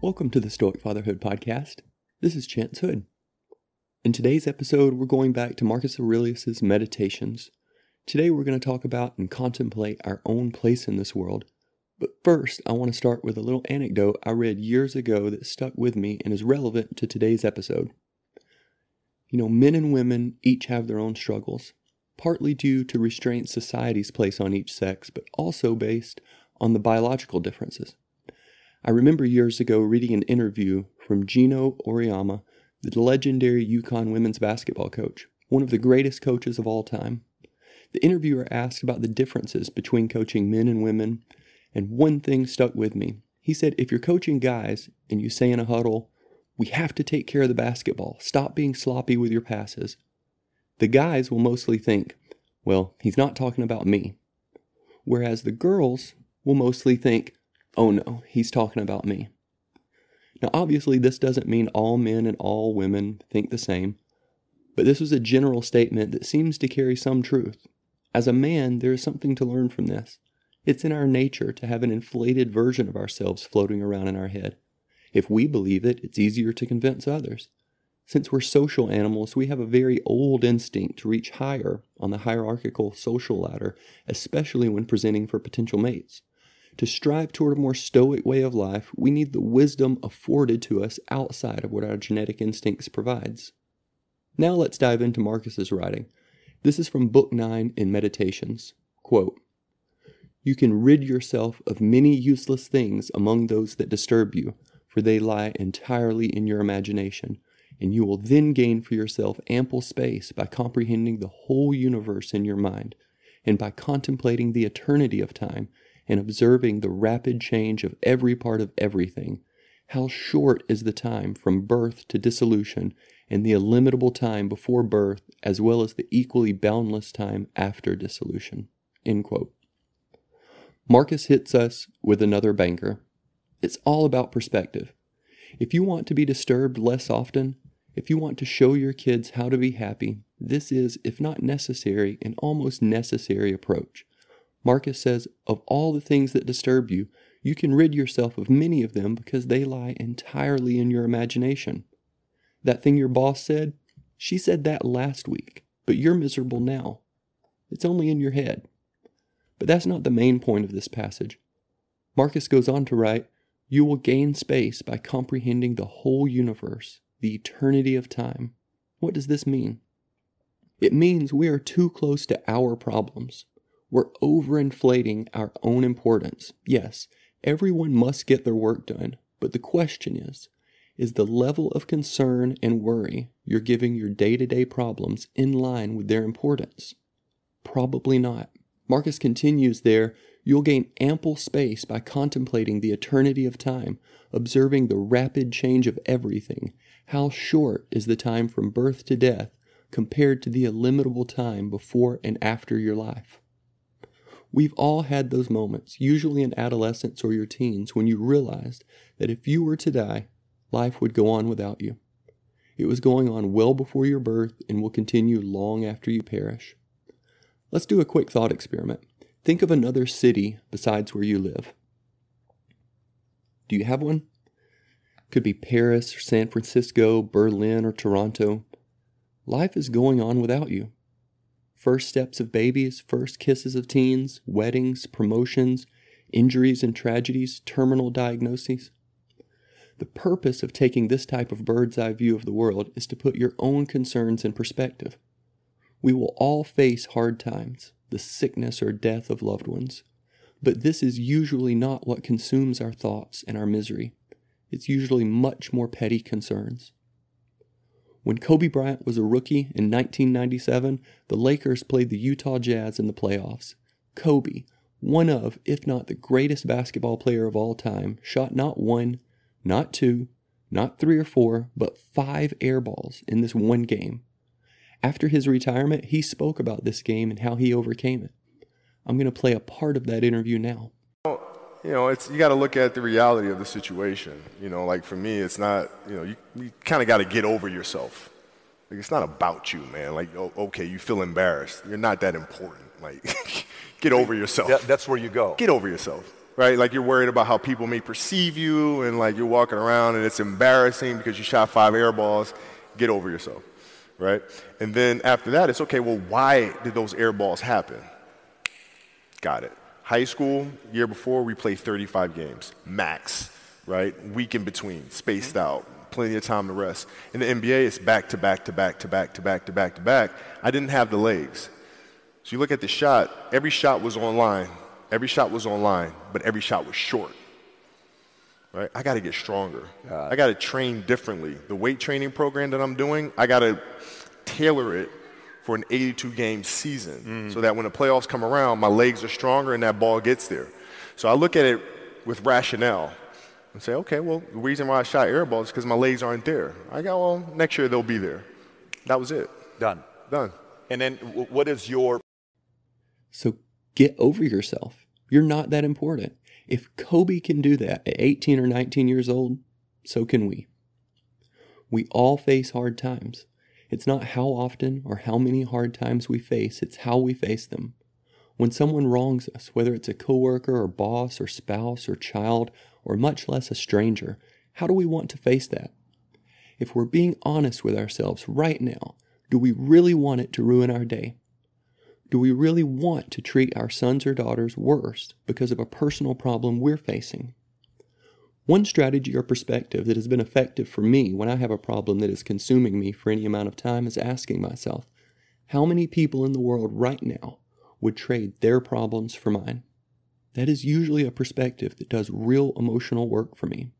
Welcome to the Stoic Fatherhood Podcast. This is Chance Hood. In today's episode, we're going back to Marcus Aurelius' Meditations. Today, we're going to talk about and contemplate our own place in this world. But first, I want to start with a little anecdote I read years ago that stuck with me and is relevant to today's episode. You know, men and women each have their own struggles, partly due to restraints society's place on each sex, but also based on the biological differences. I remember years ago reading an interview from Geno Auriemma, the legendary UConn women's basketball coach, one of the greatest coaches of all time. The interviewer asked about the differences between coaching men and women, and one thing stuck with me. He said, If you're coaching guys and you say in a huddle, we have to take care of the basketball, stop being sloppy with your passes, the guys will mostly think, well, he's not talking about me. Whereas the girls will mostly think, oh no, he's talking about me. Now, obviously, this doesn't mean all men and all women think the same, but this was a general statement that seems to carry some truth. As a man, there is something to learn from this. It's in our nature to have an inflated version of ourselves floating around in our head. If we believe it, it's easier to convince others. Since we're social animals, we have a very old instinct to reach higher on the hierarchical social ladder, especially when presenting for potential mates. To strive toward a more stoic way of life, we need the wisdom afforded to us outside of what our genetic instincts provides. Now let's dive into Marcus's writing. This is from Book 9 in Meditations. Quote, you can rid yourself of many useless things among those that disturb you, for they lie entirely in your imagination, and you will then gain for yourself ample space by comprehending the whole universe in your mind, and by contemplating the eternity of time and observing the rapid change of every part of everything, how short is the time from birth to dissolution, and the illimitable time before birth, as well as the equally boundless time after dissolution. Marcus hits us with another banker. It's all about perspective. If you want to be disturbed less often, if you want to show your kids how to be happy, this is, if not necessary, an almost necessary approach. Marcus says, Of all the things that disturb you, you can rid yourself of many of them because they lie entirely in your imagination. That thing your boss said, she said that last week, but you're miserable now. It's only in your head. But that's not the main point of this passage. Marcus goes on to write, You will gain space by comprehending the whole universe, the eternity of time. What does this mean? It means we are too close to our problems. We're overinflating our own importance. Yes, everyone must get their work done, but the question is is the level of concern and worry you're giving your day to day problems in line with their importance? Probably not. Marcus continues there you'll gain ample space by contemplating the eternity of time, observing the rapid change of everything. How short is the time from birth to death compared to the illimitable time before and after your life? We've all had those moments, usually in adolescence or your teens, when you realized that if you were to die, life would go on without you. It was going on well before your birth and will continue long after you perish. Let's do a quick thought experiment. Think of another city besides where you live. Do you have one? Could be Paris or San Francisco, Berlin or Toronto. Life is going on without you first steps of babies, first kisses of teens, weddings, promotions, injuries and tragedies, terminal diagnoses. The purpose of taking this type of bird's eye view of the world is to put your own concerns in perspective. We will all face hard times, the sickness or death of loved ones, but this is usually not what consumes our thoughts and our misery. It's usually much more petty concerns. When Kobe Bryant was a rookie in 1997, the Lakers played the Utah Jazz in the playoffs. Kobe, one of, if not the greatest basketball player of all time, shot not one, not two, not three or four, but five air balls in this one game. After his retirement, he spoke about this game and how he overcame it. I'm going to play a part of that interview now. You know, it's you got to look at the reality of the situation. You know, like for me, it's not. You know, you, you kind of got to get over yourself. Like it's not about you, man. Like, oh, okay, you feel embarrassed. You're not that important. Like, get over yourself. That, that's where you go. Get over yourself, right? Like you're worried about how people may perceive you, and like you're walking around and it's embarrassing because you shot five air balls. Get over yourself, right? And then after that, it's okay. Well, why did those air balls happen? Got it. High school, year before, we played 35 games, max, right? Week in between, spaced mm-hmm. out, plenty of time to rest. In the NBA, it's back to back to back to back to back to back to back. I didn't have the legs. So you look at the shot, every shot was online. Every shot was online, but every shot was short. Right? I got to get stronger. God. I got to train differently. The weight training program that I'm doing, I got to tailor it for an 82 game season mm. so that when the playoffs come around, my legs are stronger and that ball gets there. So I look at it with rationale and say, okay, well, the reason why I shot air balls is because my legs aren't there. I go, well, next year they'll be there. That was it. Done. Done. And then what is your. So get over yourself. You're not that important. If Kobe can do that at 18 or 19 years old, so can we. We all face hard times. It's not how often or how many hard times we face, it's how we face them. When someone wrongs us, whether it's a coworker or boss or spouse or child or much less a stranger, how do we want to face that? If we're being honest with ourselves right now, do we really want it to ruin our day? Do we really want to treat our sons or daughters worse because of a personal problem we're facing? One strategy or perspective that has been effective for me when I have a problem that is consuming me for any amount of time is asking myself, how many people in the world right now would trade their problems for mine? That is usually a perspective that does real emotional work for me.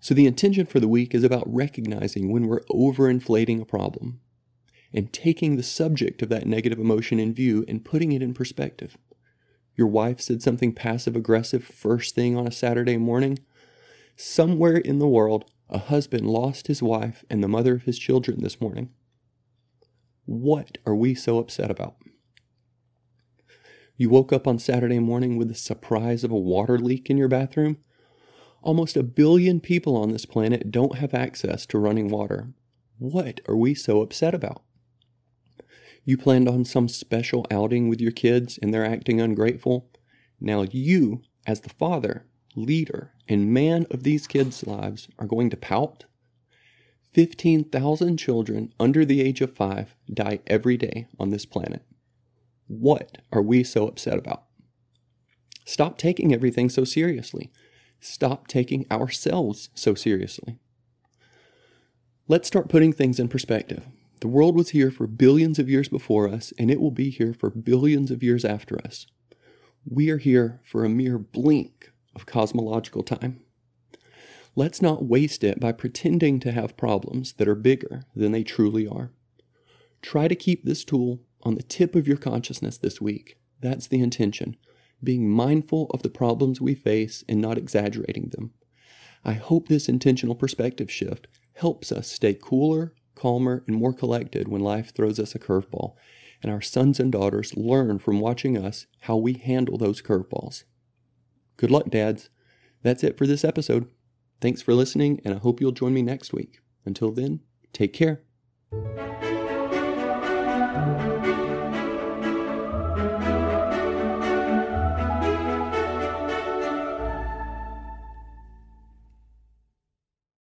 So, the intention for the week is about recognizing when we're overinflating a problem and taking the subject of that negative emotion in view and putting it in perspective. Your wife said something passive aggressive first thing on a Saturday morning. Somewhere in the world, a husband lost his wife and the mother of his children this morning. What are we so upset about? You woke up on Saturday morning with the surprise of a water leak in your bathroom? Almost a billion people on this planet don't have access to running water. What are we so upset about? You planned on some special outing with your kids and they're acting ungrateful. Now you, as the father, leader, and man of these kids' lives, are going to pout? 15,000 children under the age of five die every day on this planet. What are we so upset about? Stop taking everything so seriously. Stop taking ourselves so seriously. Let's start putting things in perspective. The world was here for billions of years before us, and it will be here for billions of years after us. We are here for a mere blink of cosmological time. Let's not waste it by pretending to have problems that are bigger than they truly are. Try to keep this tool on the tip of your consciousness this week. That's the intention. Being mindful of the problems we face and not exaggerating them. I hope this intentional perspective shift helps us stay cooler, calmer, and more collected when life throws us a curveball, and our sons and daughters learn from watching us how we handle those curveballs. Good luck, dads. That's it for this episode. Thanks for listening, and I hope you'll join me next week. Until then, take care.